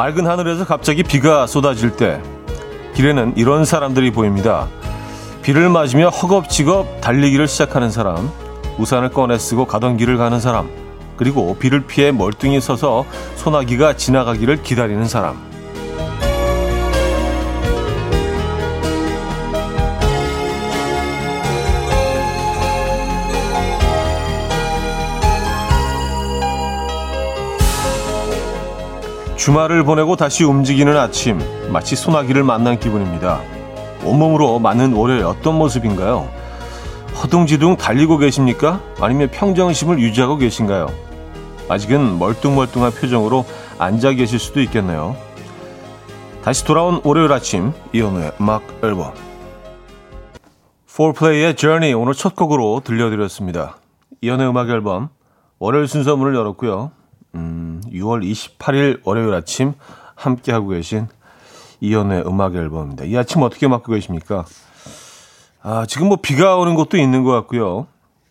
맑은 하늘에서 갑자기 비가 쏟아질 때 길에는 이런 사람들이 보입니다. 비를 맞으며 허겁지겁 달리기를 시작하는 사람, 우산을 꺼내 쓰고 가던 길을 가는 사람, 그리고 비를 피해 멀뚱히 서서 소나기가 지나가기를 기다리는 사람. 주말을 보내고 다시 움직이는 아침, 마치 소나기를 만난 기분입니다. 온몸으로 맞는 월요일 어떤 모습인가요? 허둥지둥 달리고 계십니까? 아니면 평정심을 유지하고 계신가요? 아직은 멀뚱멀뚱한 표정으로 앉아 계실 수도 있겠네요. 다시 돌아온 월요일 아침, 이현우의 음악 앨범. 4플레이의 Journey 오늘 첫 곡으로 들려드렸습니다. 이현우의 음악 앨범 월요일 순서 문을 열었고요. 음, 6월 28일 월요일 아침 함께하고 계신 이연의 음악 앨범입니다. 이 아침 어떻게 맞고 계십니까? 아, 지금 뭐 비가 오는 곳도 있는 것 같고요.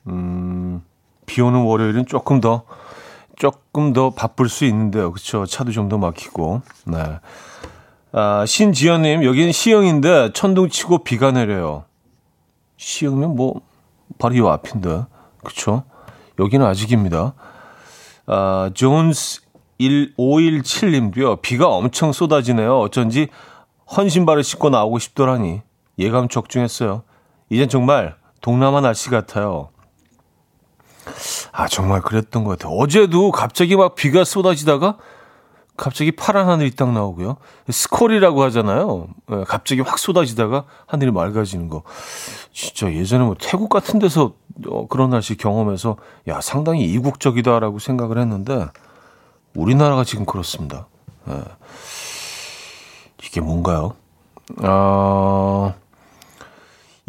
음, 비 오는 월요일은 조금 더, 조금 더 바쁠 수 있는데요. 그쵸. 차도 좀 더 막히고. 네. 아, 신지연님, 여기는 시흥인데 천둥 치고 비가 내려요. 시흥면 뭐, 바로 이 앞인데. 그쵸. 여기는 아직입니다. 아, 존스 1517님도요. 비가 엄청 쏟아지네요. 어쩐지 헌신발을 신고 나오고 싶더라니. 예감 적중했어요. 이젠 정말 동남아 날씨 같아요. 아, 정말 그랬던 것 같아요. 어제도 갑자기 막 비가 쏟아지다가 갑자기 파란 하늘이 딱 나오고요. 스콜이라고 하잖아요. 예, 갑자기 확 쏟아지다가 하늘이 맑아지는 거. 진짜 예전에 뭐 태국 같은 데서 어, 그런 날씨 경험해서 야, 상당히 이국적이다라고 생각을 했는데 우리나라가 지금 그렇습니다. 예. 이게 뭔가요? 아,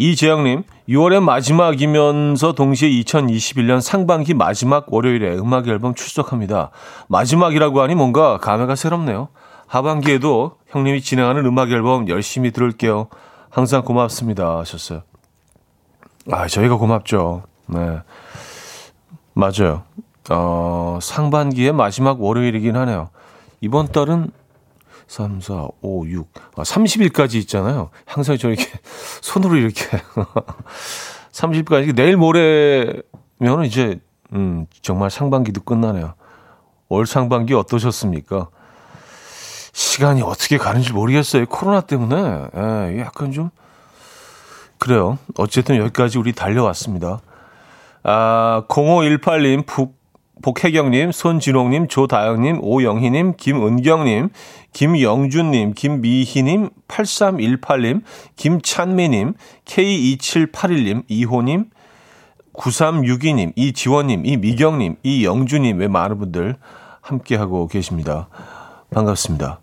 이재영님, 6월의 마지막이면서 동시에 2021년 상반기 마지막 월요일에 음악 앨범 출석합니다. 마지막이라고 하니 뭔가 감회가 새롭네요. 하반기에도 형님이 진행하는 음악 앨범 열심히 들을게요. 항상 고맙습니다. 하셨어요. 아, 저희가 고맙죠. 네. 맞아요. 어, 상반기의 마지막 월요일이긴 하네요. 이번 달은 3, 4, 5, 6, 아, 30일까지 있잖아요. 항상 저렇게 손으로 이렇게 30일까지 내일 모레면은 이제 음, 정말 상반기도 끝나네요. 올 상반기 어떠셨습니까? 시간이 어떻게 가는지 모르겠어요. 코로나 때문에 예, 약간 좀 그래요. 어쨌든 여기까지 우리 달려왔습니다. 아, 0518님, 북 복혜경님, 손진홍님, 조다영님, 오영희님, 김은경님, 김영준님, 김미희님, 8318님, 김찬미님, K2781님, 이호님, 9362님, 이지원님, 이미경님, 이영주님, 왜 많은 분들 함께하고 계십니다. 반갑습니다.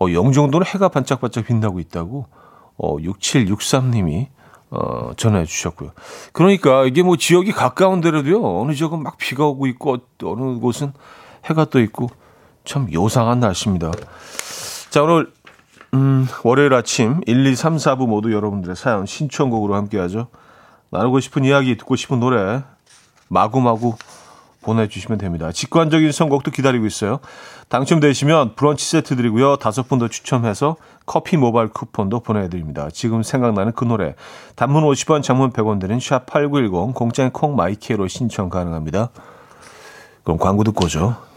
어, 영종도는 해가 반짝반짝 빛나고 있다고, 어, 6763님이 어, 전해 주셨고요. 그러니까 이게 뭐 지역이 가까운 데라도요, 어느 지역은 막 비가 오고 있고, 어느 곳은 해가 떠 있고, 참 요상한 날씨입니다. 자, 오늘, 음, 월요일 아침 1, 2, 3, 4부 모두 여러분들의 사연 신청곡으로 함께 하죠. 나누고 싶은 이야기, 듣고 싶은 노래, 마구마구 보내주시면 됩니다. 직관적인 선곡도 기다리고 있어요. 당첨되시면 브런치 세트 드리고요. 다섯 분 더 추첨해서 커피 모바일 쿠폰도 보내드립니다. 지금 생각나는 그 노래. 단문 50원, 장문 100원 드는 샵8910 공짜인 콩 마이케이로 신청 가능합니다. 그럼 광고 듣고 오죠.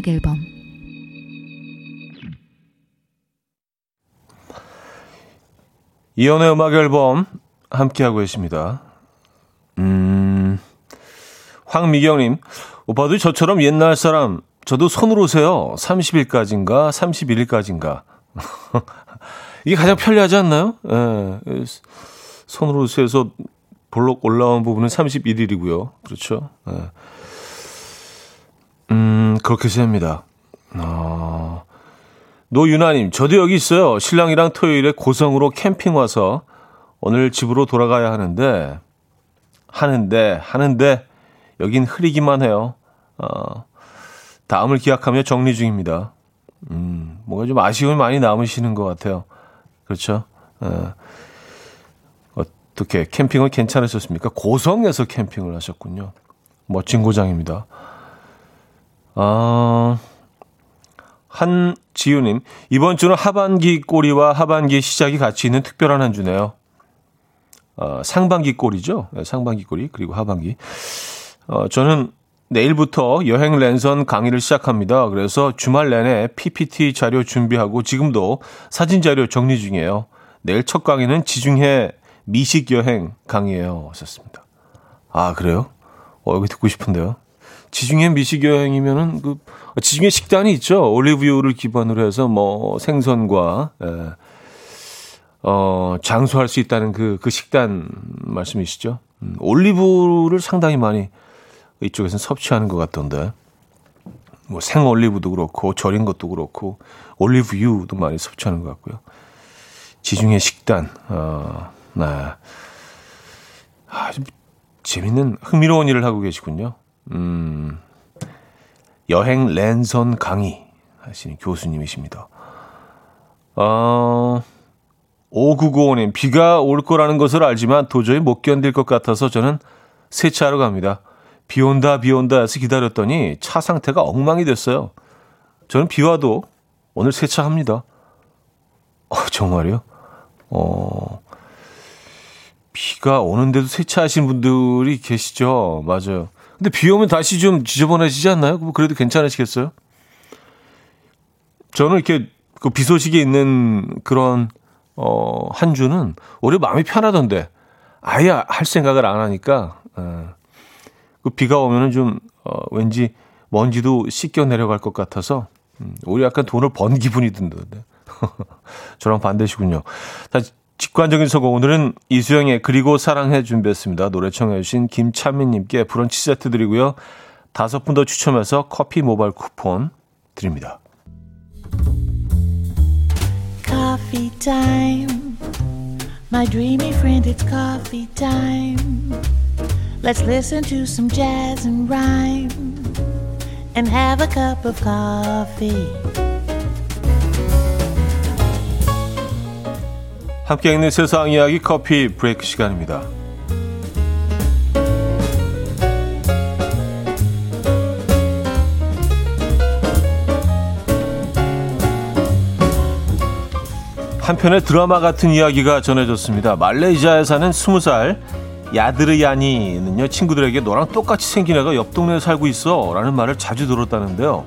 음악 앨범 이연의 음악 앨범 함께하고 계십니다. 음, 황미경님, 오빠도 저처럼 옛날 사람, 저도 손으로 세요. 30일까지인가, 31일까지인가. 이게 가장 편리하지 않나요? 예, 손으로 세서 볼록 올라온 부분은 31일이고요. 그렇죠. 예. 음, 그렇게 셉니다. 어, 노유나님, 저도 여기 있어요. 신랑이랑 토요일에 고성으로 캠핑 와서 오늘 집으로 돌아가야 하는데, 하는데, 하는데, 여긴 흐리기만 해요. 어, 다음을 기약하며 정리 중입니다. 음, 뭔가 좀 아쉬움이 많이 남으시는 것 같아요. 그렇죠? 어, 어떻게 캠핑은 괜찮으셨습니까? 고성에서 캠핑을 하셨군요. 멋진 고장입니다. 아, 한지우님, 이번 주는 하반기 꼬리와 하반기 시작이 같이 있는 특별한 한 주네요. 어, 상반기 꼬리죠. 네, 상반기 꼬리, 그리고 하반기. 어, 저는 내일부터 여행 랜선 강의를 시작합니다. 그래서 주말 내내 PPT 자료 준비하고 지금도 사진 자료 정리 중이에요. 내일 첫 강의는 지중해 미식 여행 강의예요. 하셨습니다. 아, 그래요? 어, 여기 듣고 싶은데요. 지중해 미식 여행이면은 그 지중해 식단이 있죠. 올리브유를 기반으로 해서 뭐 생선과 예, 어 장수할 수 있다는 그그 그 식단 말씀이시죠. 음, 올리브를 상당히 많이 이쪽에서는 섭취하는 것 같던데. 뭐 생 올리브도 그렇고 절인 것도 그렇고 올리브유도 많이 섭취하는 것 같고요. 지중해 식단, 어, 네. 아, 좀 재밌는 흥미로운 일을 하고 계시군요. 음, 여행 랜선 강의 하시는 교수님이십니다. 어, 5995님, 비가 올 거라는 것을 알지만 도저히 못 견딜 것 같아서 저는 세차하러 갑니다. 비 온다, 비 온다 해서 기다렸더니 차 상태가 엉망이 됐어요. 저는 비 와도 오늘 세차합니다. 어, 정말요? 어, 비가 오는데도 세차하신 분들이 계시죠? 맞아요. 근데 비 오면 다시 좀 지저분해지지 않나요? 그래도 괜찮으시겠어요? 저는 이렇게 그 비 소식이 있는 그런 어, 한 주는 오히려 마음이 편하던데 아예 할 생각을 안 하니까 어, 그 비가 오면은 좀 어, 왠지 먼지도 씻겨 내려갈 것 같아서 음, 오히려 약간 돈을 번 기분이 든던데 저랑 반대시군요. 다시 직관적인 선곡 오늘은 이수영의 그리고 사랑해 준비했습니다. 노래 청해 주신 김찬민님께 브런치 세트 드리고요. 다섯 분 더 추첨해서 커피 모바일 쿠폰 드립니다. Coffee time. My dreamy friend, it's coffee time. Let's listen to some jazz and rhyme and have a cup of coffee. 함께 읽는 세상 이야기 커피 브레이크 시간입니다. 한편의 드라마 같은 이야기가 전해졌습니다. 말레이시아에 사는 20살 야드르야니는요 친구들에게 너랑 똑같이 생긴 애가 옆 동네에 살고 있어 라는 말을 자주 들었다는데요.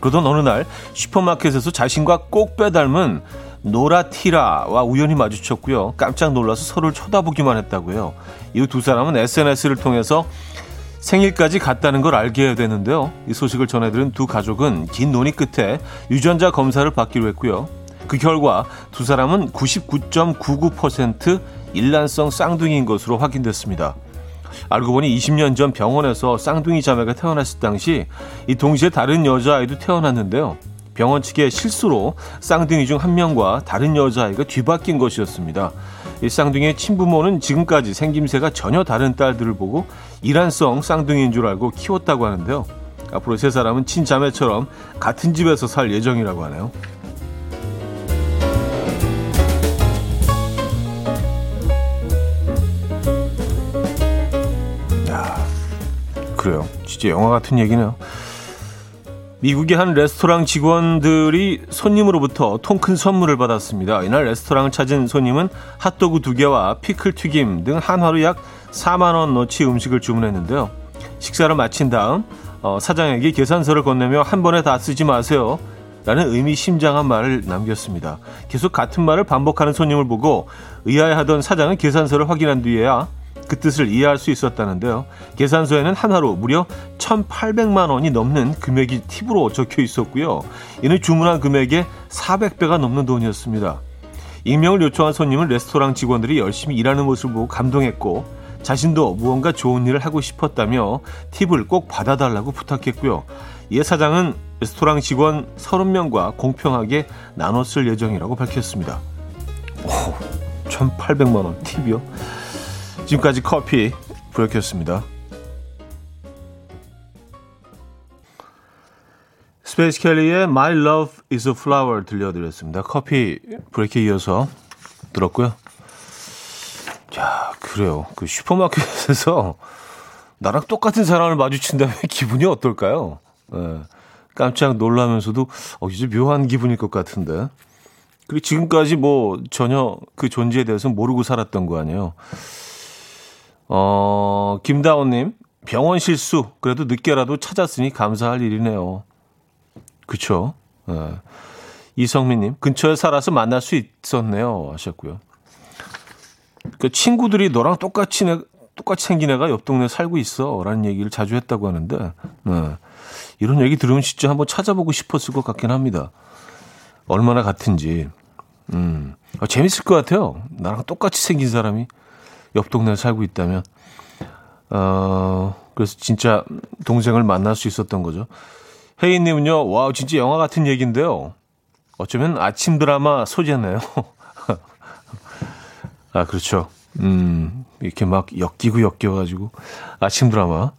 그러던 어느 날 슈퍼마켓에서 자신과 꼭 빼닮은 노라티라와 우연히 마주쳤고요. 깜짝 놀라서 서로를 쳐다보기만 했다고요. 이후 두 사람은 SNS를 통해서 생일까지 갔다는 걸 알게 되는데요. 이 소식을 전해들은 두 가족은 긴 논의 끝에 유전자 검사를 받기로 했고요. 그 결과 두 사람은 99.99% 일란성 쌍둥이인 것으로 확인됐습니다. 알고 보니 20년 전 병원에서 쌍둥이 자매가 태어났을 당시 이 동시에 다른 여자아이도 태어났는데요. 병원 측의 실수로 쌍둥이 중 한 명과 다른 여자아이가 뒤바뀐 것이었습니다. 이 쌍둥이의 친부모는 지금까지 생김새가 전혀 다른 딸들을 보고 이란성 쌍둥이인 줄 알고 키웠다고 하는데요. 앞으로 세 사람은 친자매처럼 같은 집에서 살 예정이라고 하네요. 야, 그래요. 진짜 영화 같은 얘기네요. 미국의 한 레스토랑 직원들이 손님으로부터 통 큰 선물을 받았습니다. 이날 레스토랑을 찾은 손님은 핫도그 두 개와 피클 튀김 등 한화로 약 4만 원어치 음식을 주문했는데요. 식사를 마친 다음 어, 사장에게 계산서를 건네며 한 번에 다 쓰지 마세요. 라는 의미심장한 말을 남겼습니다. 계속 같은 말을 반복하는 손님을 보고 의아해하던 사장은 계산서를 확인한 뒤에야 그 뜻을 이해할 수 있었다는데요. 계산서에는 하나로 무려 1,800만 원이 넘는 금액이 팁으로 적혀 있었고요. 이는 주문한 금액의 400배가 넘는 돈이었습니다. 익명을 요청한 손님은 레스토랑 직원들이 열심히 일하는 모습을 보고 감동했고 자신도 무언가 좋은 일을 하고 싶었다며 팁을 꼭 받아달라고 부탁했고요. 이에 사장은 레스토랑 직원 30명과 공평하게 쓸 예정이라고 밝혔습니다. 오, 1,800만 원 팁이요? 지금까지 커피 브레이크였습니다. 스페이스 켈리의 My Love is a Flower 들려드렸습니다. 커피 브레이크에 이어서 들었고요. 야, 그래요. 그 슈퍼마켓에서 나랑 똑같은 사람을 마주친다면 기분이 어떨까요? 네. 깜짝 놀라면서도 어, 이제 묘한 기분일 것 같은데. 그리고 지금까지 뭐 전혀 그 존재에 대해서 모르고 살았던 거 아니에요. 어, 김다원님, 병원 실수. 그래도 늦게라도 찾았으니 감사할 일이네요. 그쵸? 네. 이성민님, 근처에 살아서 만날 수 있었네요. 하셨고요. 그 친구들이 너랑 똑같이 내, 똑같이 생긴 애가 옆 동네에 살고 있어. 라는 얘기를 자주 했다고 하는데, 네. 이런 얘기 들으면 진짜 한번 찾아보고 싶었을 것 같긴 합니다. 얼마나 같은지. 음, 어, 재밌을 것 같아요. 나랑 똑같이 생긴 사람이 옆 동네에 살고 있다면. 어, 그래서 진짜 동생을 만날 수 있었던 거죠. 혜인님은요, 와우, 진짜 영화 같은 얘기인데요. 어쩌면 아침 드라마 소재네요. 아, 그렇죠. 음, 이렇게 막 엮이고 엮여가지고. 아침 드라마.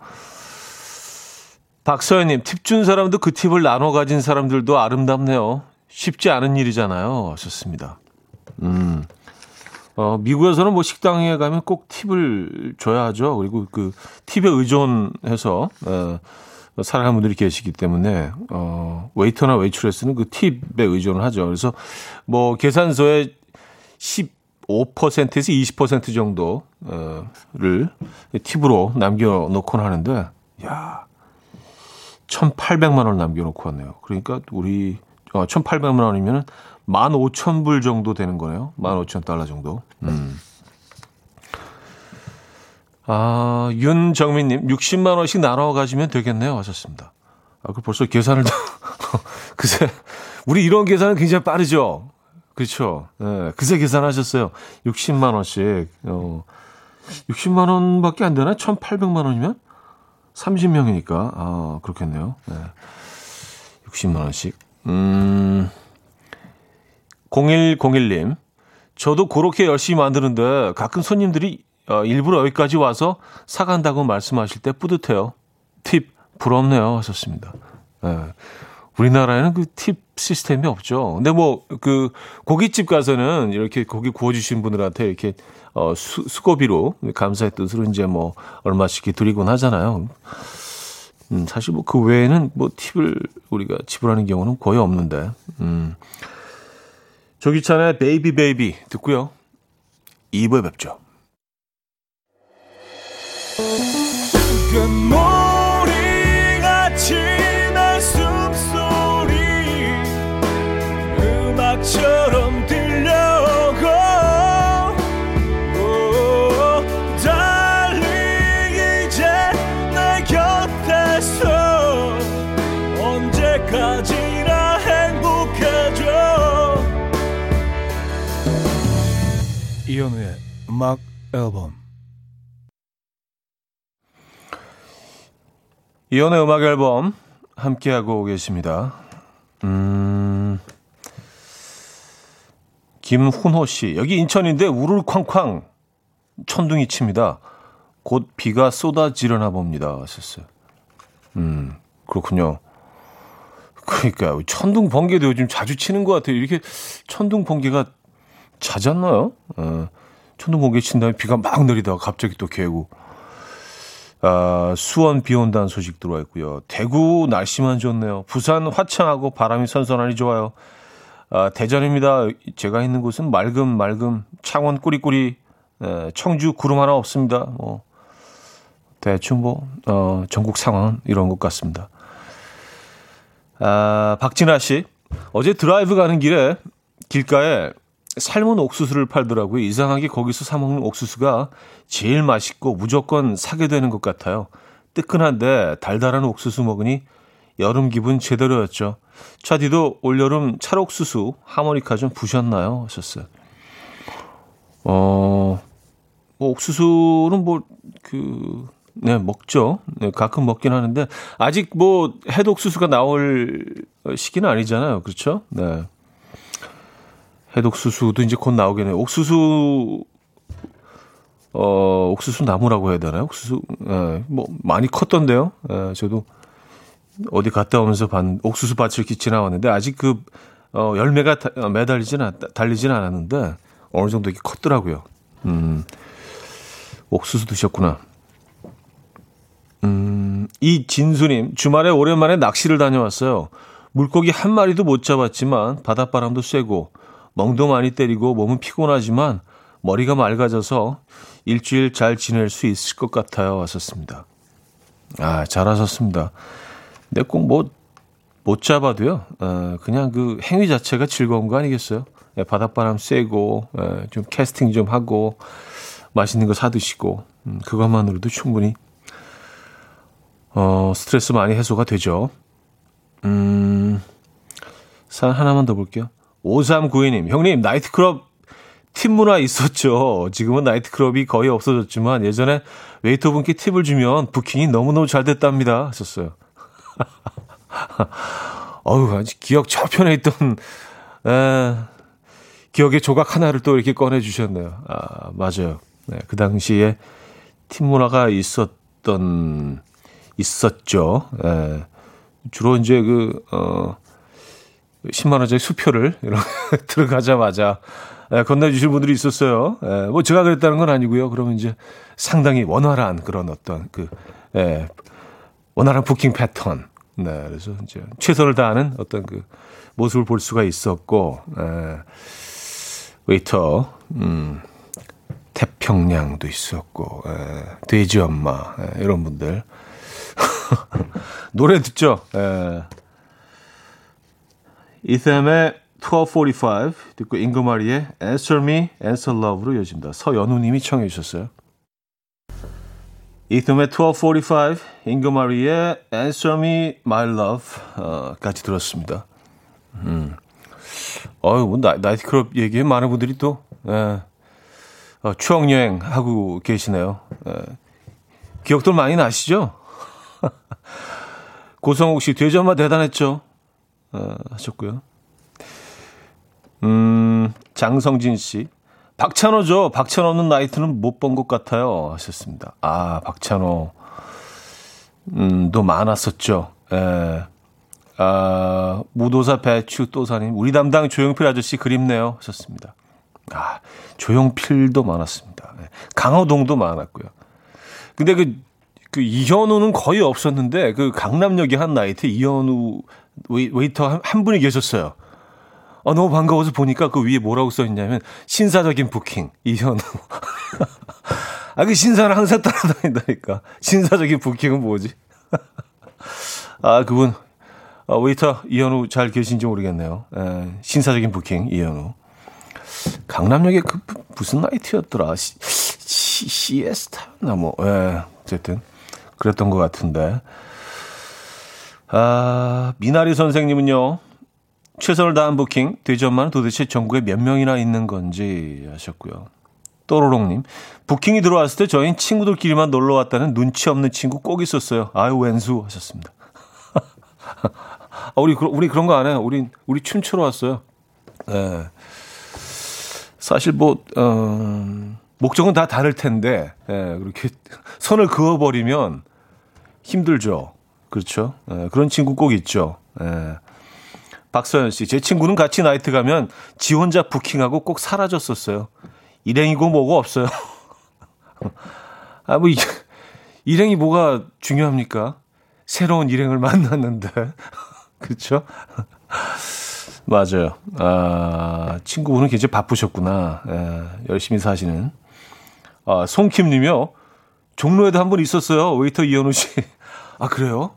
박서연님, 팁 준 사람도 그 팁을 나눠 가진 사람들도 아름답네요. 쉽지 않은 일이잖아요. 하셨습니다. 음, 어, 미국에서는 뭐 식당에 가면 꼭 팁을 줘야 하죠. 그리고 그 팁에 의존해서, 어, 살아가는 분들이 계시기 때문에, 어, 웨이터나 웨이트레스는 그 팁에 의존을 하죠. 그래서 뭐 계산서에 15%에서 20% 정도를 팁으로 남겨놓곤 하는데, 야 1,800만 원 남겨놓고 왔네요. 그러니까 우리 어, 1,800만 원이면 15,000불 정도 되는 거네요. 15,000달러 정도. 음. 아, 윤정민님, 60만 원씩 나눠 가지면 되겠네요. 하셨습니다. 아, 그 벌써 계산을 다, 그새, 우리 이런 계산은 굉장히 빠르죠? 그렇죠. 네, 그새 계산하셨어요. 60만 원씩. 어, 60만 원 밖에 안 되나? 1,800만 원이면? 30명이니까, 아, 그렇겠네요. 네. 60만 원씩. 음, 0101님. 저도 그렇게 열심히 만드는데 가끔 손님들이 어, 일부러 여기까지 와서 사간다고 말씀하실 때 뿌듯해요. 팁, 부럽네요. 하셨습니다. 네. 우리나라에는 그 팁 시스템이 없죠. 근데 뭐, 그, 고깃집 가서는 이렇게 고기 구워주신 분들한테 이렇게 어, 수, 수고비로 감사의 뜻으로 이제 뭐 얼마씩 드리곤 하잖아요. 음, 사실 뭐 그 외에는 뭐 팁을 우리가 지불하는 경우는 거의 없는데. 음. 조규찬의 Baby Baby 듣고요. 2부에 뵙죠. 음 이현우의 음악 앨범 이현우의 음악 앨범 함께하고 계십니다. 음, 김훈호 씨. 여기 인천인데 우르르쾅쾅 천둥이 칩니다. 곧 비가 쏟아지려나 봅니다. 하셨어요. 음, 그렇군요. 그러니까 천둥 번개도 요즘 자주 치는 것 같아요. 이렇게 천둥 번개가 잦았나요? 어, 천둥 번개 친 다음에 비가 막 내리다가 갑자기 또 개고. 아, 수원 비 온다는 소식 들어와 있고요. 대구 날씨만 좋네요. 부산 화창하고 바람이 선선하니 좋아요. 아, 대전입니다. 제가 있는 곳은 맑음 맑음 창원 꾸리꾸리 에, 청주 구름 하나 없습니다. 뭐 대충 뭐 어, 전국 상황은 이런 것 같습니다. 아, 박진아 씨 어제 드라이브 가는 길에 길가에 삶은 옥수수를 팔더라고요. 이상하게 거기서 사 먹는 옥수수가 제일 맛있고 무조건 사게 되는 것 같아요. 뜨끈한데 달달한 옥수수 먹으니 여름 기분 제대로였죠. 차디도 올여름 찰옥수수 하모니카 좀 부셨나요? 하셨어요. 어, 뭐 옥수수는 뭐, 그, 네, 먹죠. 네, 가끔 먹긴 하는데 아직 뭐 해독수수가 나올 시기는 아니잖아요. 그렇죠? 네. 해독수수도 이제 곧 나오겠네요. 옥수수 어, 옥수수 나무라고 해야 되나요? 옥수수, 예, 뭐, 많이 컸던데요. 예, 저도 어디 갔다 오면서 반, 옥수수 밭을 이렇게 지나왔는데, 아직 그, 어, 열매가 다, 어, 매달리진, 달리진 않았는데, 어느 정도 이렇게 컸더라고요. 음, 옥수수 드셨구나. 음, 이 진수님, 주말에 오랜만에 낚시를 다녀왔어요. 물고기 한 마리도 못 잡았지만, 바닷바람도 쐬고, 멍도 많이 때리고, 몸은 피곤하지만, 머리가 맑아져서 일주일 잘 지낼 수 있을 것 같아요. 왔었습니다. 아, 잘하셨습니다. 근데 꼭 뭐, 못 잡아도요, 어, 그냥 그 행위 자체가 즐거운 거 아니겠어요? 예, 바닷바람 쐬고, 예, 좀 캐스팅 좀 하고, 맛있는 거 사드시고, 음, 그것만으로도 충분히, 어, 스트레스 많이 해소가 되죠. 음, 산 하나만 더 볼게요. 5392님, 형님, 나이트클럽 팁 문화 있었죠. 지금은 나이트클럽이 거의 없어졌지만 예전에 웨이터분께 팁을 주면 부킹이 너무너무 잘 됐답니다. 하셨어요. 어우, 아직 기억 저편에 있던, 에, 기억의 조각 하나를 또 이렇게 꺼내주셨네요. 아, 맞아요. 네, 그 당시에 팁 문화가 있었던, 있었죠. 에, 주로 이제 그, 어, 10만 원짜리 수표를, 이런, 들어가자마자, 예, 건네주실 분들이 있었어요. 예, 뭐 제가 그랬다는 건 아니고요. 그러면 이제 상당히 원활한 그런 어떤 그, 예, 원활한 부킹 패턴. 네, 그래서 이제 최선을 다하는 어떤 그 모습을 볼 수가 있었고, 예, 웨이터, 음, 태평양도 있었고, 예, 돼지 엄마, 예, 이런 분들. 노래 듣죠? 예. 이샘의 1245 듣고 잉그마리의 Answer Me, Answer Love로 이어집니다. 서연우님이 청해 주셨어요. 이듬의 1245, 잉그마리의 Answer Me, My Love 어, 들었습니다. 음. 어유 뭐 나, 나이트클럽 얘기에 많은 분들이 또 예, 어, 추억여행 하고 계시네요. 예. 기억들 많이 나시죠? 고성욱 씨, 대전마 대단했죠? 어, 하셨고요. 음, 장성진 씨. 박찬호죠. 박찬호 없는 나이트는 못 본 것 같아요. 하셨습니다. 아, 박찬호. 음, 도 많았었죠. 예. 아, 무도사 배추도사님. 우리 담당 조용필 아저씨 그립네요. 하셨습니다. 아, 조용필도 많았습니다. 예. 강호동도 많았고요. 근데 그, 그 이현우는 거의 없었는데 그 강남역에 한 나이트 이현우 웨이터 한, 한 분이 계셨어요. 어, 너무 반가워서 보니까 그 위에 뭐라고 써있냐면, 신사적인 부킹, 이현우. 아, 그 신사를 항상 따라다닌다니까. 신사적인 부킹은 뭐지? 아, 그분, 아, 웨이터 이현우 잘 계신지 모르겠네요. 에, 신사적인 부킹, 이현우. 강남역에 그, 무슨 나이트였더라? 시, 시, 시에스타였나, 뭐, 예, 어쨌든. 그랬던 것 같은데. 아, 미나리 선생님은요, 최선을 다한 부킹, 대전만은 도대체 전국에 몇 명이나 있는 건지 하셨고요. 또로롱님, 부킹이 들어왔을 때 저희는 친구들끼리만 놀러 왔다는 눈치 없는 친구 꼭 있었어요. 아유, 웬수 하셨습니다. 아, 우리, 우리 그런 거 안 해요. 우리, 우리 춤추러 왔어요. 네. 사실 뭐, 어, 목적은 다 다를 텐데, 예, 그렇게 선을 그어버리면 힘들죠. 그렇죠. 예, 그런 친구 꼭 있죠. 예. 박서연 씨, 제 친구는 같이 나이트 가면 지 혼자 부킹하고 꼭 사라졌었어요. 일행이고 뭐고 없어요. 아, 뭐, 일행이 뭐가 중요합니까? 새로운 일행을 만났는데. 그렇죠? 맞아요. 아, 친구분은 굉장히 바쁘셨구나. 예, 열심히 사시는. 아, 송킴 님이요. 종로에도 한분 있었어요. 웨이터 이현우 씨. 아, 그래요?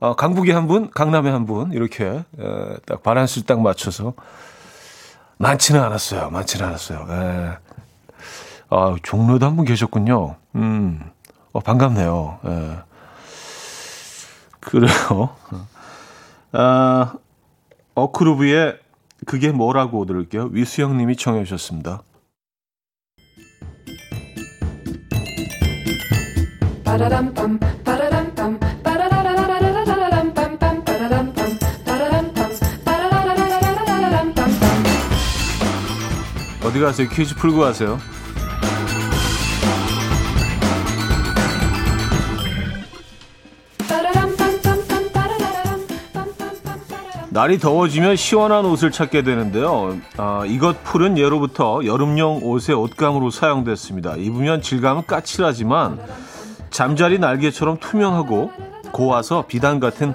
어, 강북에 한 분, 강남에 한 분, 이렇게, 에, 딱 바란수 딱 맞춰서. 많지는 않았어요. 많지는 않았어요. 에. 아, 종로도 한 분 계셨군요. 음, 어, 반갑네요. 에. 그래요. 아, 어크루브의 그게 뭐라고 들을게요. 위수영 님이 청해 주셨습니다. 어디 가세요? 퀴즈 풀고 가세요. 날이 더워지면 시원한 옷을 찾게 되는데요. 아, 이것 풀은 예로부터 여름용 옷의 옷감으로 사용됐습니다. 입으면 질감은 까칠하지만 잠자리 날개처럼 투명하고 고와서 비단 같은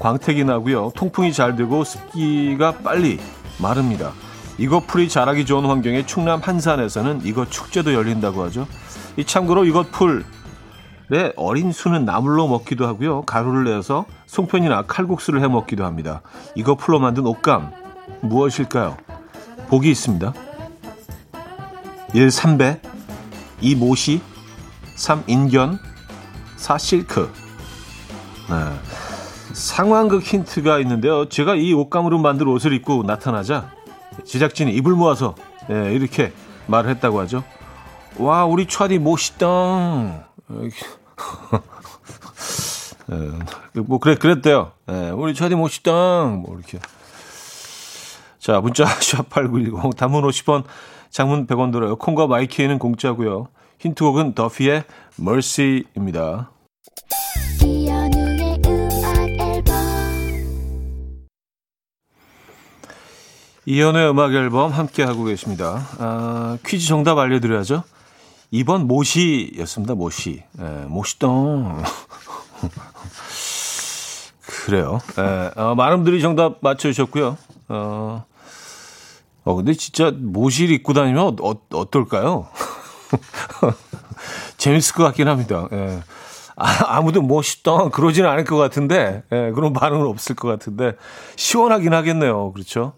광택이 나고요. 통풍이 잘 되고 습기가 빨리 마릅니다. 이것 풀이 자라기 좋은 환경의 충남 한산에서는 이것 축제도 열린다고 하죠. 이 참고로 이것 풀의 어린 수는 나물로 먹기도 하고요. 가루를 내서 송편이나 칼국수를 해 먹기도 합니다. 이것 풀로 만든 옷감 무엇일까요? 복이 있습니다. 1. 삼배 2. 모시 3. 인견 4. 실크 네. 상황극 힌트가 있는데요. 제가 이 옷감으로 만든 옷을 입고 나타나자 제작진이 입을 모아서 예, 이렇게 말을 했다고 하죠. 와, 우리 차디 멋있다. 예, 뭐 그래 그랬대요. 예, 우리 차디 멋있다. 뭐 이렇게. 자, 문자 샵8910 단문 50원, 장문 100원 들어요. 콩과 마이키에는 공짜고요. 힌트곡은 더피의 Mercy입니다. 이연의 음악 앨범 함께 하고 계십니다. 아, 퀴즈 정답 알려드려야죠. 2번 모시였습니다. 모시. 예, 모시똥. 그래요. 예, 어, 많은 분들이 정답 맞춰주셨고요. 어, 어, 근데 진짜 모실 입고 다니면 어, 어떨까요? 재밌을 것 같긴 합니다. 예. 아, 무도 멋있다 그러지는 않을 것 같은데 예, 그런 반응은 없을 것 같은데 시원하긴 하겠네요. 그렇죠?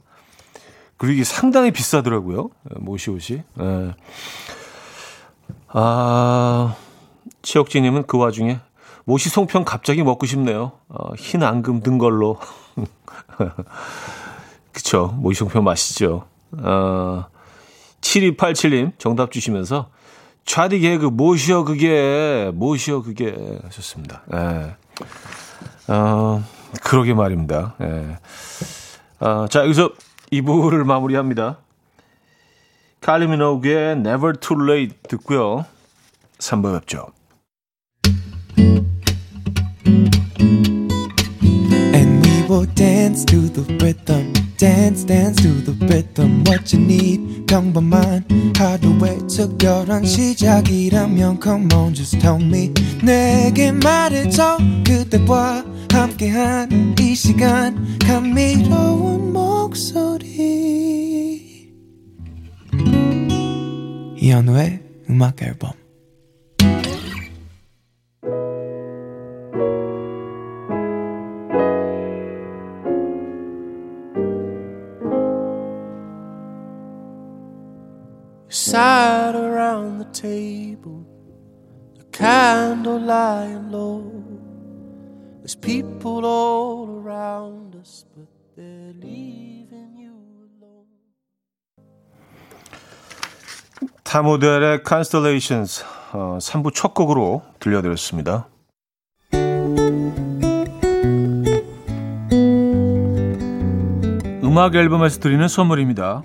그리고 이게 상당히 비싸더라고요. 모시 옷이. 예. 아, 치혁진님은 그 와중에 모시 송편 갑자기 먹고 싶네요. 어, 흰 앙금 든 걸로. 그쵸. 모시 송편 맛있죠. 어, 7287님 정답 주시면서 차디 개그 모시어 그게 모시어 그게 하셨습니다. 예. 어, 그러게 말입니다. 예. 어, 자, 여기서 2부를 마무리합니다. 칼리 미노그의 Never Too Late 듣고요. 3부 뵙죠. Dance to the rhythm. dance dance to the rhythm what you need 평범한 하루의 특별한 시작이라면 come on just tell me 내게 말해줘 그대와 함께한 이 시간 감미로운 목소리 이현우의 음악 앨범 sat around the table, the candle lying low. There's people all around us, but they're leaving you alone. 타모델의 Constellations 어, 3부 첫 곡으로 들려드렸습니다. 음악 앨범에서 드리는 선물입니다.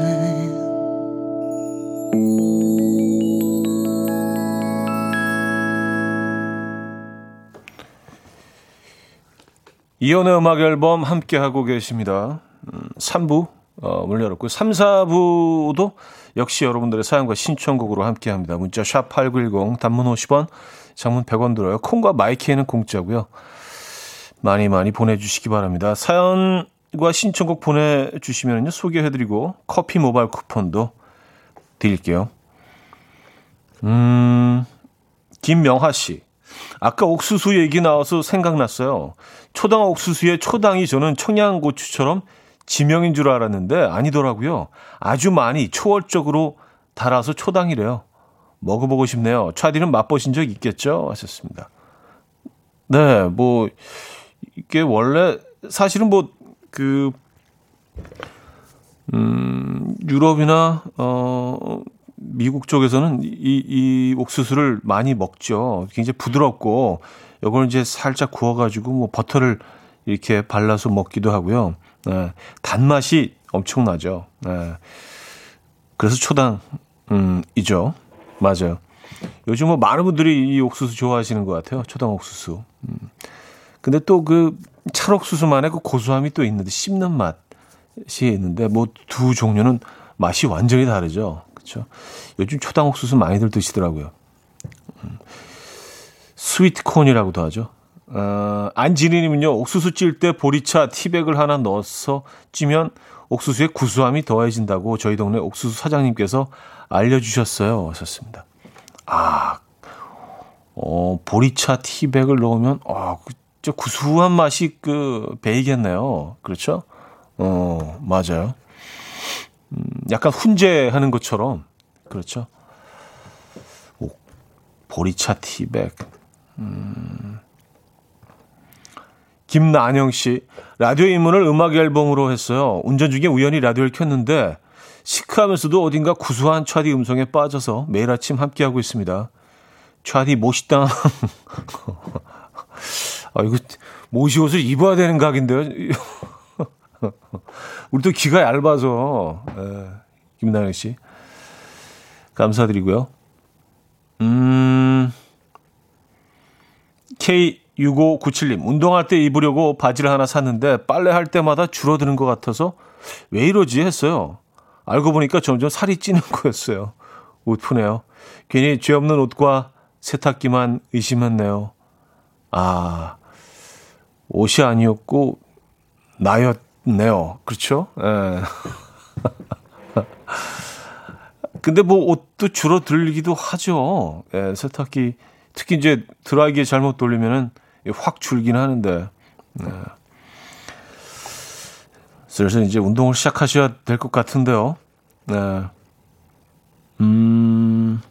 이연의 음악 앨범 함께 하고 계십니다. 음, 3부 어, 문 열었고요. 3, 4부도 역시 여러분들의 사연과 신청곡으로 함께 합니다. 문자 샵8910 단문 50원, 장문 100원 들어요. 콩과 마이키에는 공짜고요. 많이 많이 보내주시기 바랍니다. 사연과 신청곡 보내주시면요. 소개해드리고 커피 모바일 쿠폰도 드릴게요. 음, 김명하 씨. 아까 옥수수 얘기 나와서 생각났어요. 초당 옥수수의 초당이 저는 청양고추처럼 지명인 줄 알았는데 아니더라고요. 아주 많이 초월적으로 달아서 초당이래요. 먹어보고 싶네요. 차디는 맛보신 적 있겠죠? 하셨습니다. 네, 뭐, 이게 원래 사실은 뭐, 그, 음, 유럽이나, 어, 미국 쪽에서는 이, 이 옥수수를 많이 먹죠. 굉장히 부드럽고, 이걸 이제 살짝 구워가지고 뭐 버터를 이렇게 발라서 먹기도 하고요. 네, 단맛이 엄청나죠. 네. 그래서 초당, 음, 이죠. 맞아요. 요즘 뭐 많은 분들이 이 옥수수 좋아하시는 것 같아요. 초당 옥수수. 음. 근데 또 그 찰옥수수만의 그 고소함이 또 있는데 씹는 맛이 있는데 뭐 두 종류는 맛이 완전히 다르죠. 그렇죠. 요즘 초당 옥수수 많이들 드시더라고요. 음. 스위트콘이라고도 하죠. 어, 안지리님은요, 옥수수 찔 때 보리차 티백을 하나 넣어서 찌면 옥수수의 구수함이 더해진다고 저희 동네 옥수수 사장님께서 알려주셨어요. 하셨습니다. 아, 어, 보리차 티백을 넣으면, 아, 저 구수한 맛이 그, 배이겠네요. 그렇죠? 어, 맞아요. 음, 약간 훈제하는 것처럼, 그렇죠? 오, 보리차 티백. 음. 김나영 씨, 라디오 입문을 음악 앨범으로 했어요. 운전 중에 우연히 라디오를 켰는데 시크하면서도 어딘가 구수한 차디 음성에 빠져서 매일 아침 함께하고 있습니다. 차디 멋있다. 아, 이거 모시 옷을 입어야 되는 각인데요. 우리 또 귀가 얇아서. 에, 김나영 씨. 감사드리고요. 음, K 6597님, 운동할 때 입으려고 바지를 하나 샀는데 빨래할 때마다 줄어드는 것 같아서 왜 이러지 했어요. 알고 보니까 점점 살이 찌는 거였어요. 웃프네요. 괜히 죄 없는 옷과 세탁기만 의심했네요. 아, 옷이 아니었고, 나였 네요. 그렇죠? 예. 근데 뭐 옷도 줄어들기도 하죠. 예, 세탁기. 특히 이제 드라이기에 잘못 돌리면은 확 줄긴 하는데. 네. 슬슬 이제 운동을 시작하셔야 될 것 같은데요. 네. 음,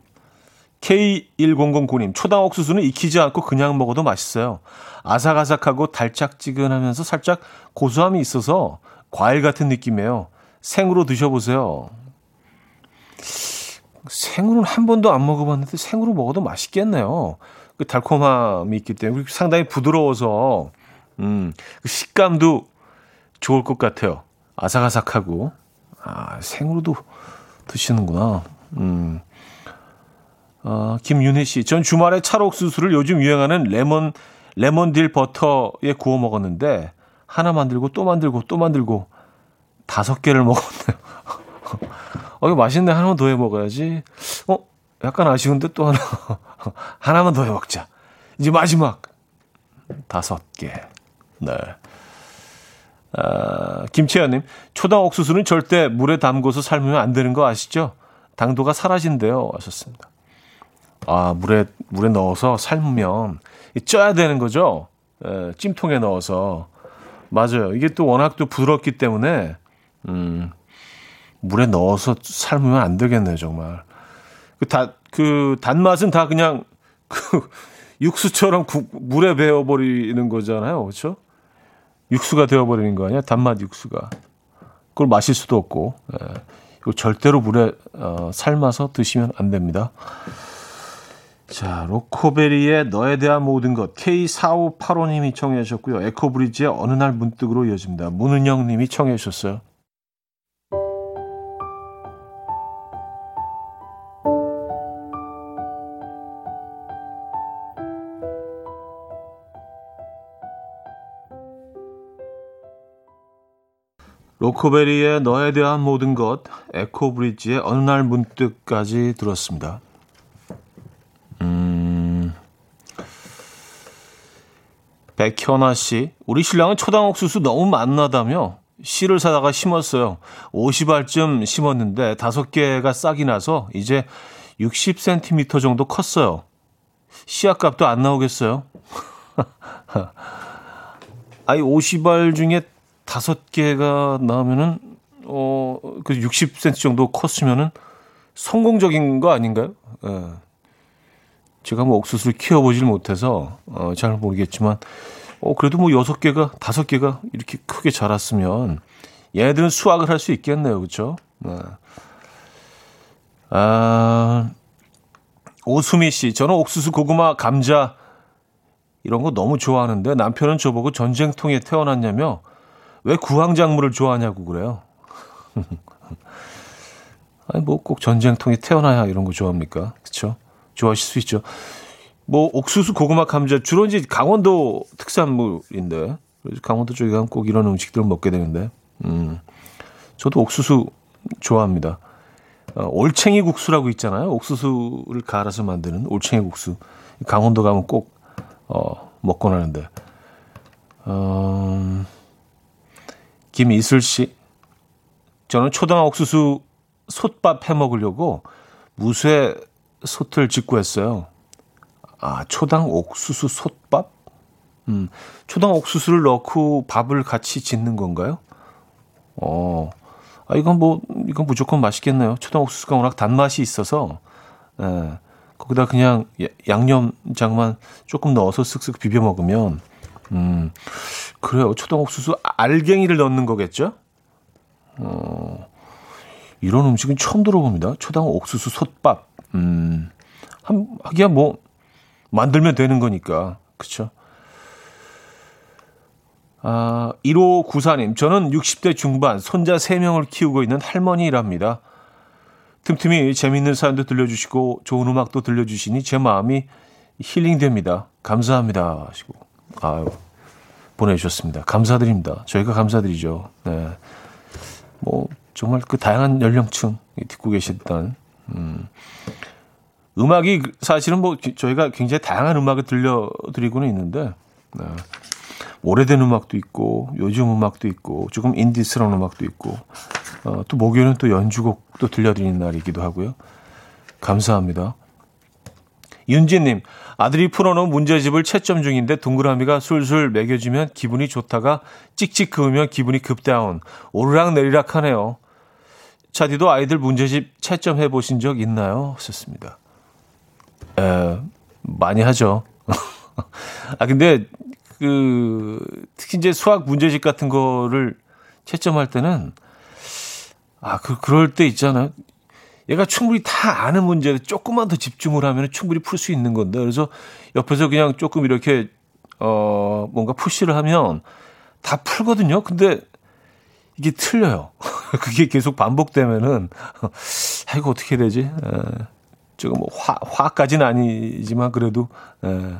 K1009님, 초당 옥수수는 익히지 않고 그냥 먹어도 맛있어요. 아삭아삭하고 달짝지근하면서 살짝 고소함이 있어서 과일 같은 느낌이에요. 생으로 드셔보세요. 생으로는 한 번도 안 먹어봤는데 생으로 먹어도 맛있겠네요. 그 달콤함이 있기 때문에 상당히 부드러워서 음, 그 식감도 좋을 것 같아요. 아삭아삭하고 아 생으로도 드시는구나. 음, 어, 김윤희 씨, 전 주말에 찰옥수수를 요즘 유행하는 레몬 레몬딜 버터에 구워 먹었는데 하나 만들고 또 만들고 또 만들고 다섯 개를 먹었네요. 어, 이거 맛있네. 하나만 더 해 먹어야지. 어, 약간 아쉬운데 또 하나. 하나만 더 해 먹자. 이제 마지막. 다섯 개. 네. 아, 김채연님, 초당 옥수수는 절대 물에 담궈서 삶으면 안 되는 거 아시죠? 당도가 사라진대요. 하셨습니다. 아, 물에, 물에 넣어서 삶으면 쪄야 되는 거죠? 에, 찜통에 넣어서. 맞아요. 이게 또 워낙 또 부드럽기 때문에, 음, 물에 넣어서 삶으면 안 되겠네요, 정말. 그 다, 그 단맛은 다 그냥 그 육수처럼 국, 물에 배어버리는 거잖아요. 그렇죠? 육수가 되어버리는 거 아니야? 단맛 육수가. 그걸 마실 수도 없고. 예. 절대로 물에 어, 삶아서 드시면 안 됩니다. 자, 로코베리의 너에 대한 모든 것 K4585님이 청해 주셨고요. 에코브리지의 어느 날 문득으로 이어집니다. 문은영 님이 청해 주셨어요. 로코베리의 너에 대한 모든 것, 에코브리지의 어느 날 문득까지 들었습니다. 백현아 씨, 우리 신랑은 초당 옥수수 너무 맛나다며 씨를 사다가 심었어요. 50알쯤 심었는데 다섯 개가 싹이 나서 이제 60cm 정도 컸어요. 씨앗값도 안 나오겠어요? 아니 50알 중에 다섯 개가 나오면은 어그 60cm 정도 컸으면은 성공적인 거 아닌가요? 예. 제가 뭐 옥수수를 키워보질 못해서 어, 잘 모르겠지만 어 그래도 뭐 여섯 개가 다섯 개가 이렇게 크게 자랐으면 얘네들은 수확을 할 수 있겠네요, 그렇죠? 네. 아 오수미 씨, 저는 옥수수, 고구마, 감자 이런 거 너무 좋아하는데 남편은 저보고 전쟁통에 태어났냐며 왜 구황작물을 좋아하냐고 그래요. 아니 뭐 꼭 전쟁통에 태어나야 이런 거 좋아합니까? 그렇죠? 좋아하실 수 있죠. 뭐 옥수수, 고구마, 감자 주로 이제 강원도 특산물인데 강원도 쪽에 가면 꼭 이런 음식들을 먹게 되는데, 음, 저도 옥수수 좋아합니다. 어, 올챙이 국수라고 있잖아요. 옥수수를 갈아서 만드는 올챙이 국수. 강원도 가면 꼭 어, 먹곤 하는데. 어, 김이슬 씨, 저는 초당 옥수수 솥밥 해 먹으려고 무쇠 솥을 짓고 했어요. 아, 초당 옥수수 솥밥? 음, 초당 옥수수를 넣고 밥을 같이 짓는 건가요? 어, 아, 이건 뭐, 이건 무조건 맛있겠네요. 초당 옥수수가 워낙 단맛이 있어서, 예, 거기다 그냥 양념장만 조금 넣어서 쓱쓱 비벼 먹으면, 음, 그래요. 초당 옥수수 알갱이를 넣는 거겠죠? 어, 이런 음식은 처음 들어봅니다. 초당 옥수수 솥밥. 음, 한, 하기야 뭐, 만들면 되는 거니까. 그쵸? 아, 1594님, 저는 60대 중반 손자 3명을 키우고 있는 할머니랍니다. 틈틈이 재미있는 사연도 들려주시고 좋은 음악도 들려주시니 제 마음이 힐링됩니다. 감사합니다. 하시고. 아유, 보내주셨습니다. 감사드립니다. 저희가 감사드리죠. 네. 뭐, 정말 그 다양한 연령층 듣고 계셨던, 음, 음악이 사실은 뭐 저희가 굉장히 다양한 음악을 들려드리고는 있는데, 네. 오래된 음악도 있고, 요즘 음악도 있고, 조금 인디스러운 음악도 있고, 어, 또 목요일은 또 연주곡도 들려드리는 날이기도 하고요. 감사합니다. 윤지님, 아들이 풀어놓은 문제집을 채점 중인데 동그라미가 술술 매겨지면 기분이 좋다가 찍찍 그으면 기분이 급다운. 오르락 내리락 하네요. 차디도 아이들 문제집 채점해 보신 적 있나요? 썼습니다. 에, 많이 하죠. 아, 근데, 그, 특히 이제 수학 문제집 같은 거를 채점할 때는, 아, 그, 그럴 때 있잖아요. 얘가 충분히 다 아는 문제를 조금만 더 집중을 하면 충분히 풀 수 있는 건데 그래서 옆에서 그냥 조금 이렇게 어 뭔가 푸시를 하면 다 풀거든요. 근데 이게 틀려요. 그게 계속 반복되면은 아 이거 어떻게 되지? 에, 조금 뭐 화, 화까지는 아니지만 그래도 에,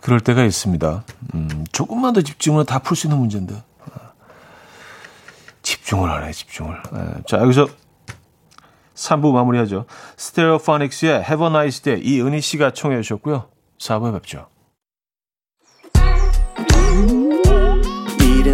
그럴 때가 있습니다. 음, 조금만 더 집중을 다 풀 수 있는 문제인데 집중을 하네 집중을. 에, 자 여기서 3부 마무리하죠. 스테레오포닉스의 Have a Nice Day 이은희 씨가 청해 주셨고요. 4부에 뵙죠.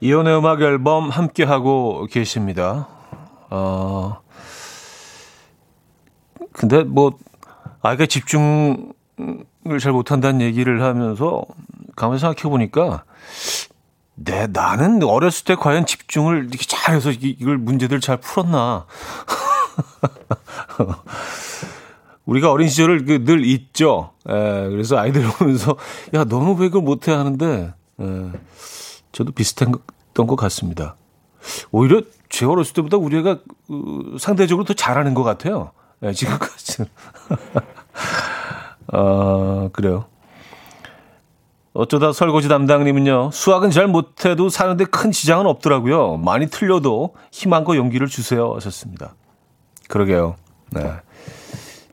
이혼의 음악 앨범 함께 하고 계십니다. 어, 근데 뭐, 아이가 집중을 잘 못한다는 얘기를 하면서 가만히 생각해 보니까, 내, 나는 어렸을 때 과연 집중을 이렇게 잘해서 이걸 문제들 잘 풀었나. 우리가 어린 시절을 그 늘 잊죠. 에, 그래서 아이들 보면서, 야, 너는 왜 그걸 못해 하는데, 에, 저도 비슷했던 것 같습니다. 오히려 제 어렸을 때보다 우리 애가 어, 상대적으로 더 잘하는 것 같아요. 네, 지금까지는. 어, 그래요. 어쩌다 설거지 담당님은요, 수학은 잘 못해도 사는데 큰 지장은 없더라고요. 많이 틀려도 희망과 용기를 주세요. 하셨습니다. 그러게요. 네.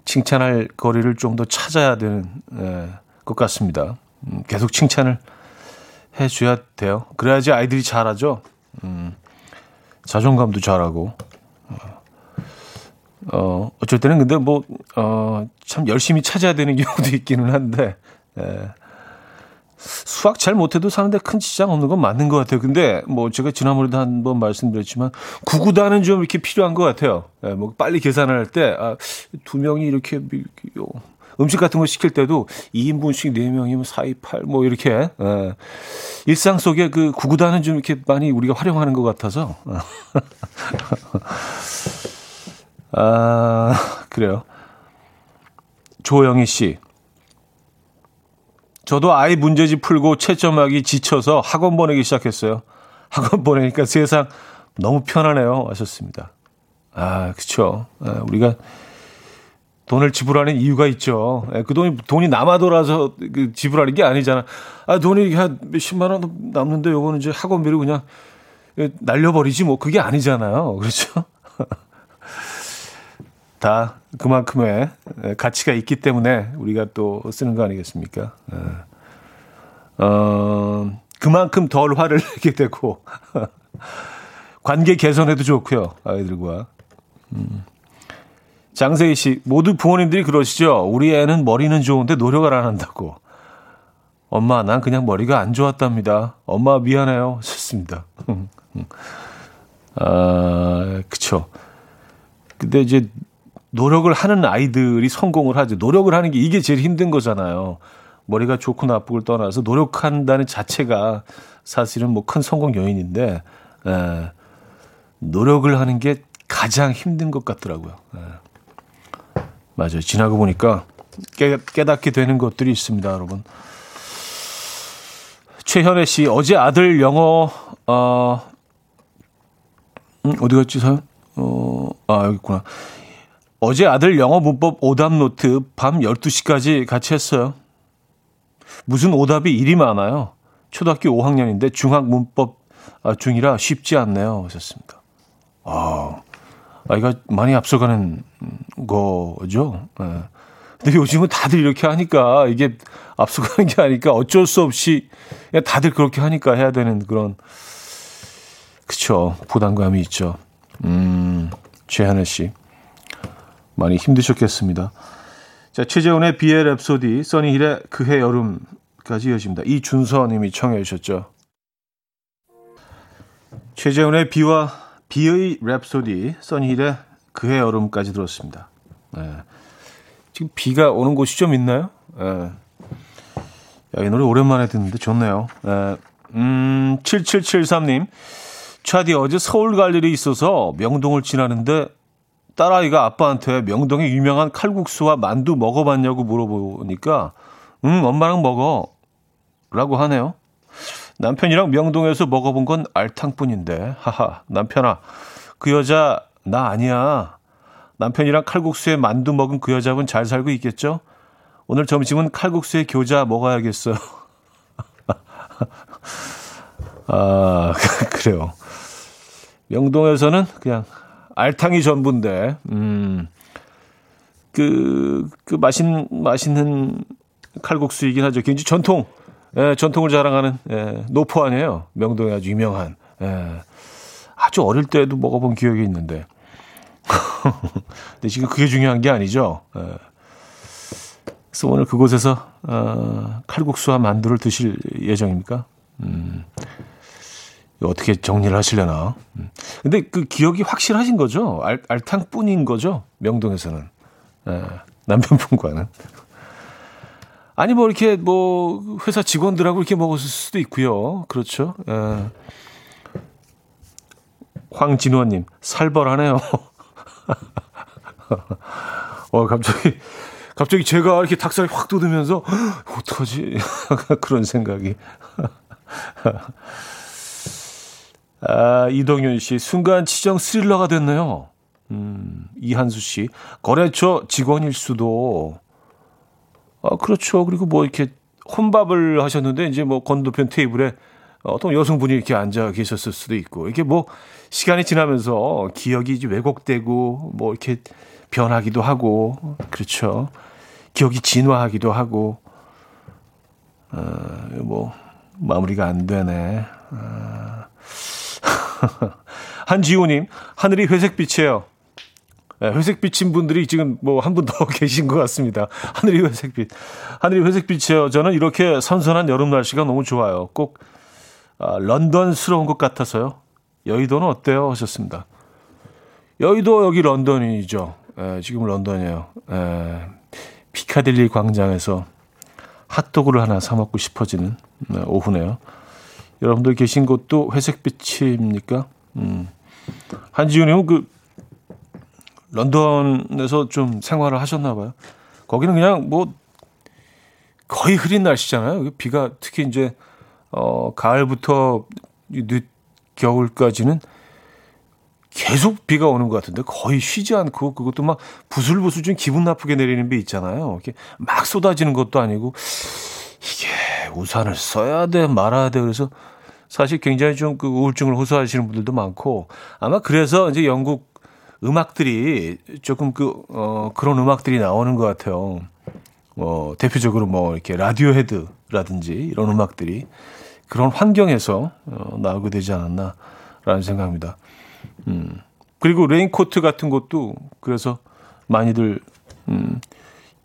칭찬할 거리를 좀 더 찾아야 되는 네, 것 같습니다. 음, 계속 칭찬을 해줘야 돼요. 그래야지 아이들이 잘하죠. 음, 자존감도 잘하고. 어, 어쩔 때는 근데 뭐, 어, 참 열심히 찾아야 되는 경우도 있기는 한데, 예. 수학 잘 못해도 사는데 큰 지장 없는 건 맞는 것 같아요. 근데 뭐 제가 지난번에도 한 번 말씀드렸지만 구구단은 좀 이렇게 필요한 것 같아요. 예, 뭐 빨리 계산을 할 때, 아, 두 명이 이렇게, 음식 같은 거 시킬 때도 2인분씩 4명이면 4, 2, 8, 뭐 이렇게, 예. 일상 속에 그 구구단은 좀 이렇게 많이 우리가 활용하는 것 같아서. 아, 그래요. 조영희 씨. 저도 아이 문제집 풀고 채점하기 지쳐서 학원 보내기 시작했어요. 학원 보내니까 세상 너무 편하네요. 하셨습니다. 아, 그쵸. 아, 우리가 돈을 지불하는 이유가 있죠. 예, 그 돈이, 돈이 남아 돌아서 그 지불하는 게 아니잖아. 아, 돈이 한 몇십만 원 남는데 요거는 이제 학원비로 그냥 날려버리지 뭐 그게 아니잖아요. 그렇죠? 다 그만큼의 가치가 있기 때문에 우리가 또 쓰는 거 아니겠습니까? 예. 어, 그만큼 덜 화를 내게 되고 관계 개선에도 좋고요 아이들과. 음. 장세희 씨, 모두 부모님들이 그러시죠. 우리 애는 머리는 좋은데 노력을 안 한다고. 엄마, 난 그냥 머리가 안 좋았답니다. 엄마 미안해요. 좋습니다. 아, 그쵸. 근데 이제 노력을 하는 아이들이 성공을 하죠. 노력을 하는 게 이게 제일 힘든 거잖아요. 머리가 좋고 나쁘고를 떠나서 노력한다는 자체가 사실은 뭐 큰 성공 요인인데, 에, 노력을 하는 게 가장 힘든 것 같더라고요. 에. 맞아요. 지나고 보니까 깨, 깨닫게 되는 것들이 있습니다, 여러분. 최현애 씨, 어제 아들 영어, 어, 음, 어디 갔지, 사연? 어, 아, 여기 있구나. 어제 아들 영어 문법 오답 노트 밤 12시까지 같이 했어요. 무슨 오답이 일이 많아요. 초등학교 5학년인데 중학 문법 아, 중이라 쉽지 않네요. 하셨습니다. 아, 아이가 많이 앞서가는 거죠. 네. 근데 요즘은 다들 이렇게 하니까 이게 앞서가는 게 아니까 어쩔 수 없이 다들 그렇게 하니까 해야 되는 그런 그쵸 부담감이 있죠. 음, 최하늘 씨 많이 힘드셨겠습니다. 자 최재훈의 비의 랩소디, 써니힐의 그해 여름까지 이어집니다. 이준서님이 청해 주셨죠. 최재훈의 비와 비의 랩소디, 써니힐의 그해 여름까지 들었습니다. 네. 지금 비가 오는 곳이 좀 있나요? 네. 야, 이 노래 오랜만에 듣는데 좋네요. 네. 음, 7773님. 차디 어제 서울 갈 일이 있어서 명동을 지나는데 딸아이가 아빠한테 명동의 유명한 칼국수와 만두 먹어봤냐고 물어보니까 응 엄마랑 먹어 라고 하네요. 남편이랑 명동에서 먹어본 건 알탕뿐인데 하하 남편아 그 여자 나 아니야. 남편이랑 칼국수에 만두 먹은 그 여자분 잘 살고 있겠죠? 오늘 점심은 칼국수에 교자 먹어야겠어요. 아, 그래요. 명동에서는 그냥 알탕이 전부인데, 음, 그, 그 맛있는, 맛있는 칼국수이긴 하죠. 굉장히 전통, 예, 전통을 자랑하는, 예, 노포 아니에요. 명동에 아주 유명한, 예, 아주 어릴 때도 먹어본 기억이 있는데. 근데 지금 그게 중요한 게 아니죠. 예. 그래서 오늘 그곳에서, 어, 칼국수와 만두를 드실 예정입니까? 음. 어떻게 정리를 하시려나. 음. 근데 그 기억이 확실하신 거죠? 알, 알탕뿐인 거죠? 명동에서는. 에, 남편분과는. 아니, 뭐, 이렇게, 뭐, 회사 직원들하고 이렇게 먹었을 수도 있고요. 그렇죠. 에. 황진호님, 살벌하네요. 어, 갑자기, 갑자기 제가 이렇게 닭살이 확 돋으면서, 어떡하지? 그런 생각이. 아, 이동윤 씨, 순간 치정 스릴러가 됐네요. 음, 이한수 씨, 거래처 직원일 수도. 아, 그렇죠. 그리고 뭐 이렇게 혼밥을 하셨는데, 이제 뭐 건너편 테이블에 어떤 여성분이 이렇게 앉아 계셨을 수도 있고, 이게 뭐 시간이 지나면서 기억이 이제 왜곡되고, 뭐 이렇게 변하기도 하고, 그렇죠. 기억이 진화하기도 하고, 어, 뭐, 마무리가 안 되네. 아. 한지호님, 하늘이 회색빛이에요. 네, 회색빛인 분들이 지금 뭐 한 분 더 계신 것 같습니다. 하늘이 회색빛. 하늘이 회색빛이에요. 저는 이렇게 선선한 여름 날씨가 너무 좋아요. 꼭 아, 런던스러운 것 같아서요. 여의도는 어때요? 하셨습니다. 여의도 여기 런던이죠. 에, 예, 지금 런던이에요. 에, 예, 피카딜리 광장에서 핫도그를 하나 사 먹고 싶어지는 네, 오후네요. 여러분들 계신 곳도 회색빛입니까? 음. 한지훈님은 그 런던에서 좀 생활을 하셨나 봐요. 거기는 그냥 뭐 거의 흐린 날씨잖아요. 비가 특히 이제 어 가을부터 늦 겨울까지는 계속 비가 오는 것 같은데 거의 쉬지 않고 그것도 막 부슬부슬 좀 기분 나쁘게 내리는 비 있잖아요. 이렇게 막 쏟아지는 것도 아니고 이게 우산을 써야 돼 말아야 돼 그래서 사실 굉장히 좀 그 우울증을 호소하시는 분들도 많고 아마 그래서 이제 영국 음악들이 조금 그 어 그런 음악들이 나오는 것 같아요. 뭐 대표적으로 뭐 이렇게 라디오 헤드라든지 이런 음악들이 그런 환경에서 어 나오게 되지 않았나라는 생각입니다. 음. 그리고 레인코트 같은 것도 그래서 많이들 음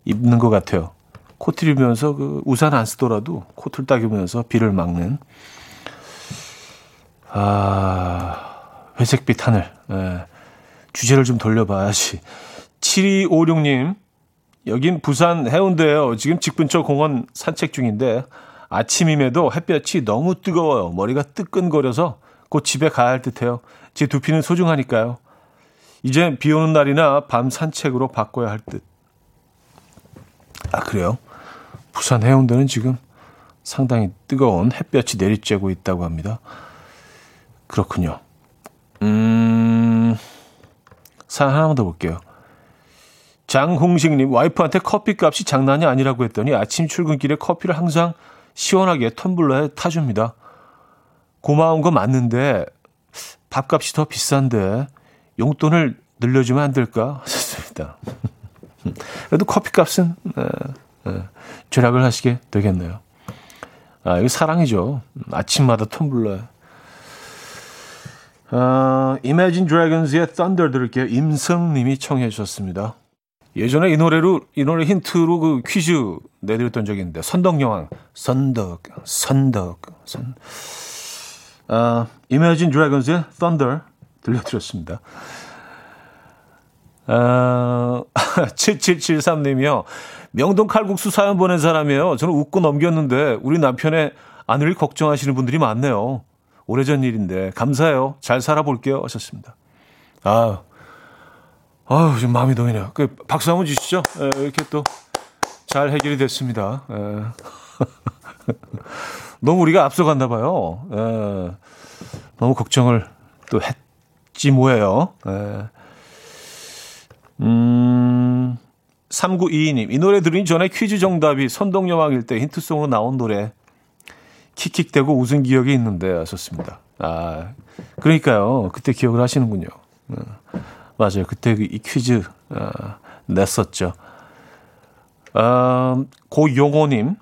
입는 것 같아요. 코트를 입으면서 그 우산 안 쓰더라도 코트를 딱 입으면서 비를 막는 아 회색빛 하늘 예. 주제를 좀 돌려봐야지 7256님 여긴 부산 해운대예요 지금 집 근처 공원 산책 중인데 아침임에도 햇볕이 너무 뜨거워요 머리가 뜨끈거려서 곧 집에 가야 할 듯해요 제 두피는 소중하니까요 이제 비 오는 날이나 밤 산책으로 바꿔야 할 듯. 아, 그래요? 부산 해운대는 지금 상당히 뜨거운 햇볕이 내리쬐고 있다고 합니다. 그렇군요. 음, 사연 하나만 더 볼게요. 장홍식님, 와이프한테 커피 값이 장난이 아니라고 했더니 아침 출근길에 커피를 항상 시원하게 텀블러에 타줍니다. 고마운 거 맞는데 밥값이 더 비싼데 용돈을 늘려주면 안 될까 하셨습니다. 그래도 커피값은 에, 에, 절약을 하시게 되겠네요. 아, 이거 사랑이죠. 아침마다 텀블러에. 어, Imagine Dragons의 Thunder 들을게요. 임성님이 청해 주셨습니다. 예전에 이 노래로 이 노래 힌트로 그 퀴즈 내드렸던 적이 있는데 선덕여왕 선덕 선덕 선 아, Imagine Dragons의 Thunder 들려드렸습니다. 아, 7773님이요. 명동 칼국수 사연 보낸 사람이에요. 저는 웃고 넘겼는데 우리 남편의 아내를 걱정하시는 분들이 많네요. 오래전 일인데 감사해요. 잘 살아볼게요. 하셨습니다. 아, 아유, 지금 마음이 놓이네요. 그 박수 한번 주시죠. 에, 이렇게 또 잘 해결이 됐습니다. 에. 너무 우리가 앞서갔나 봐요. 에. 너무 걱정을 또 했지 뭐예요. 에. 음, 3922님, 이 노래 들으니 전에 퀴즈 정답이 선동여왕일 때 힌트송으로 나온 노래 킥킥대고 웃은 기억이 있는데 하셨습니다. 아, 그러니까요. 그때 기억을 하시는군요. 어, 맞아요. 그때 이 퀴즈 아, 냈었죠. 아, 고용호님,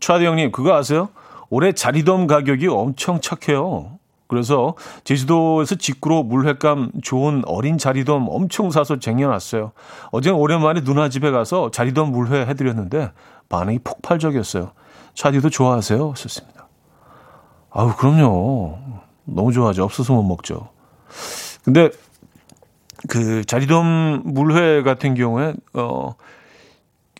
차대 형님, 그거 아세요? 올해 자리돔 가격이 엄청 착해요. 그래서 제주도에서 직구로 물회감 좋은 어린 자리돔 엄청 사서 쟁여놨어요. 어제 오랜만에 누나 집에 가서 자리돔 물회 해드렸는데 반응이 폭발적이었어요. 차디도 좋아하세요? 썼습니다. 아우, 그럼요. 너무 좋아하죠. 없어서 못 먹죠. 근데 그 자리돔 물회 같은 경우에 어,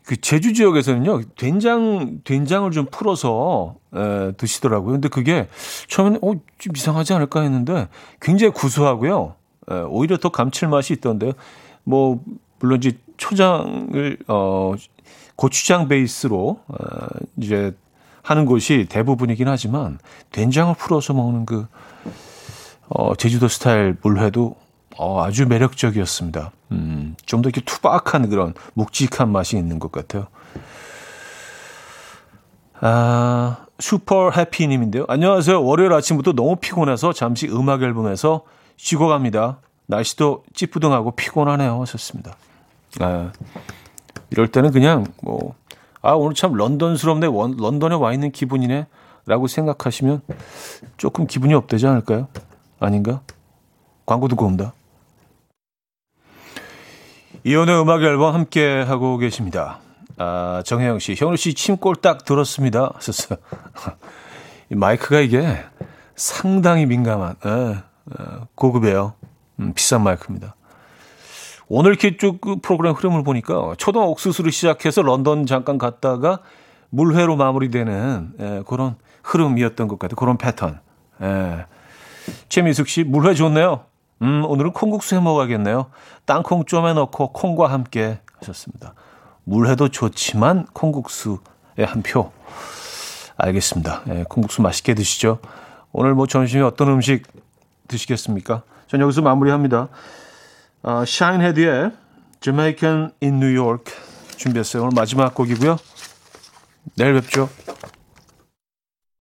그 제주 지역에서는요 된장 된장을 좀 풀어서 에, 드시더라고요. 근데 그게 처음에는 어, 좀 이상하지 않을까 했는데 굉장히 구수하고요. 에, 오히려 더 감칠맛이 있던데요. 뭐 물론 이제 초장을 어 고추장 베이스로 어, 이제 하는 곳이 대부분이긴 하지만 된장을 풀어서 먹는 그 어, 제주도 스타일 물회도 어, 아주 매력적이었습니다. 음, 좀 더 이렇게 투박한 그런 묵직한 맛이 있는 것 같아요. 아, 슈퍼 해피님인데요. 안녕하세요. 월요일 아침부터 너무 피곤해서 잠시 음악 앨범에서 쉬고 갑니다. 날씨도 찌뿌둥하고 피곤하네요. 하셨습니다. 아, 이럴 때는 그냥 뭐, 아, 오늘 참 런던스럽네. 원, 런던에 와 있는 기분이네. 라고 생각하시면 조금 기분이 업되지 않을까요? 아닌가? 광고 듣고 옵니다. 이혼의 음악 앨범 함께 하고 계십니다. 아, 정혜영 씨, 현우 씨 침 꼴딱 들었습니다. 하셨어요. 이 마이크가 이게 상당히 민감한, 에, 에, 고급이에요. 음, 비싼 마이크입니다. 오늘 이렇게 쭉그 프로그램 흐름을 보니까 초동 옥수수를 시작해서 런던 잠깐 갔다가 물회로 마무리되는 에, 그런 흐름이었던 것 같아요. 그런 패턴. 에. 최미숙 씨, 물회 좋네요. 음, 오늘은 콩국수 해 먹어야겠네요. 땅콩 좀에 넣고 콩과 함께 하셨습니다. 물회도 좋지만 콩국수에 한 표. 알겠습니다. 예, 콩국수 맛있게 드시죠. 오늘 뭐 점심에 어떤 음식 드시겠습니까? 전 여기서 마무리합니다. 어, 샤인헤드의 Jamaican in New York 준비했어요. 오늘 마지막 곡이고요. 내일 뵙죠.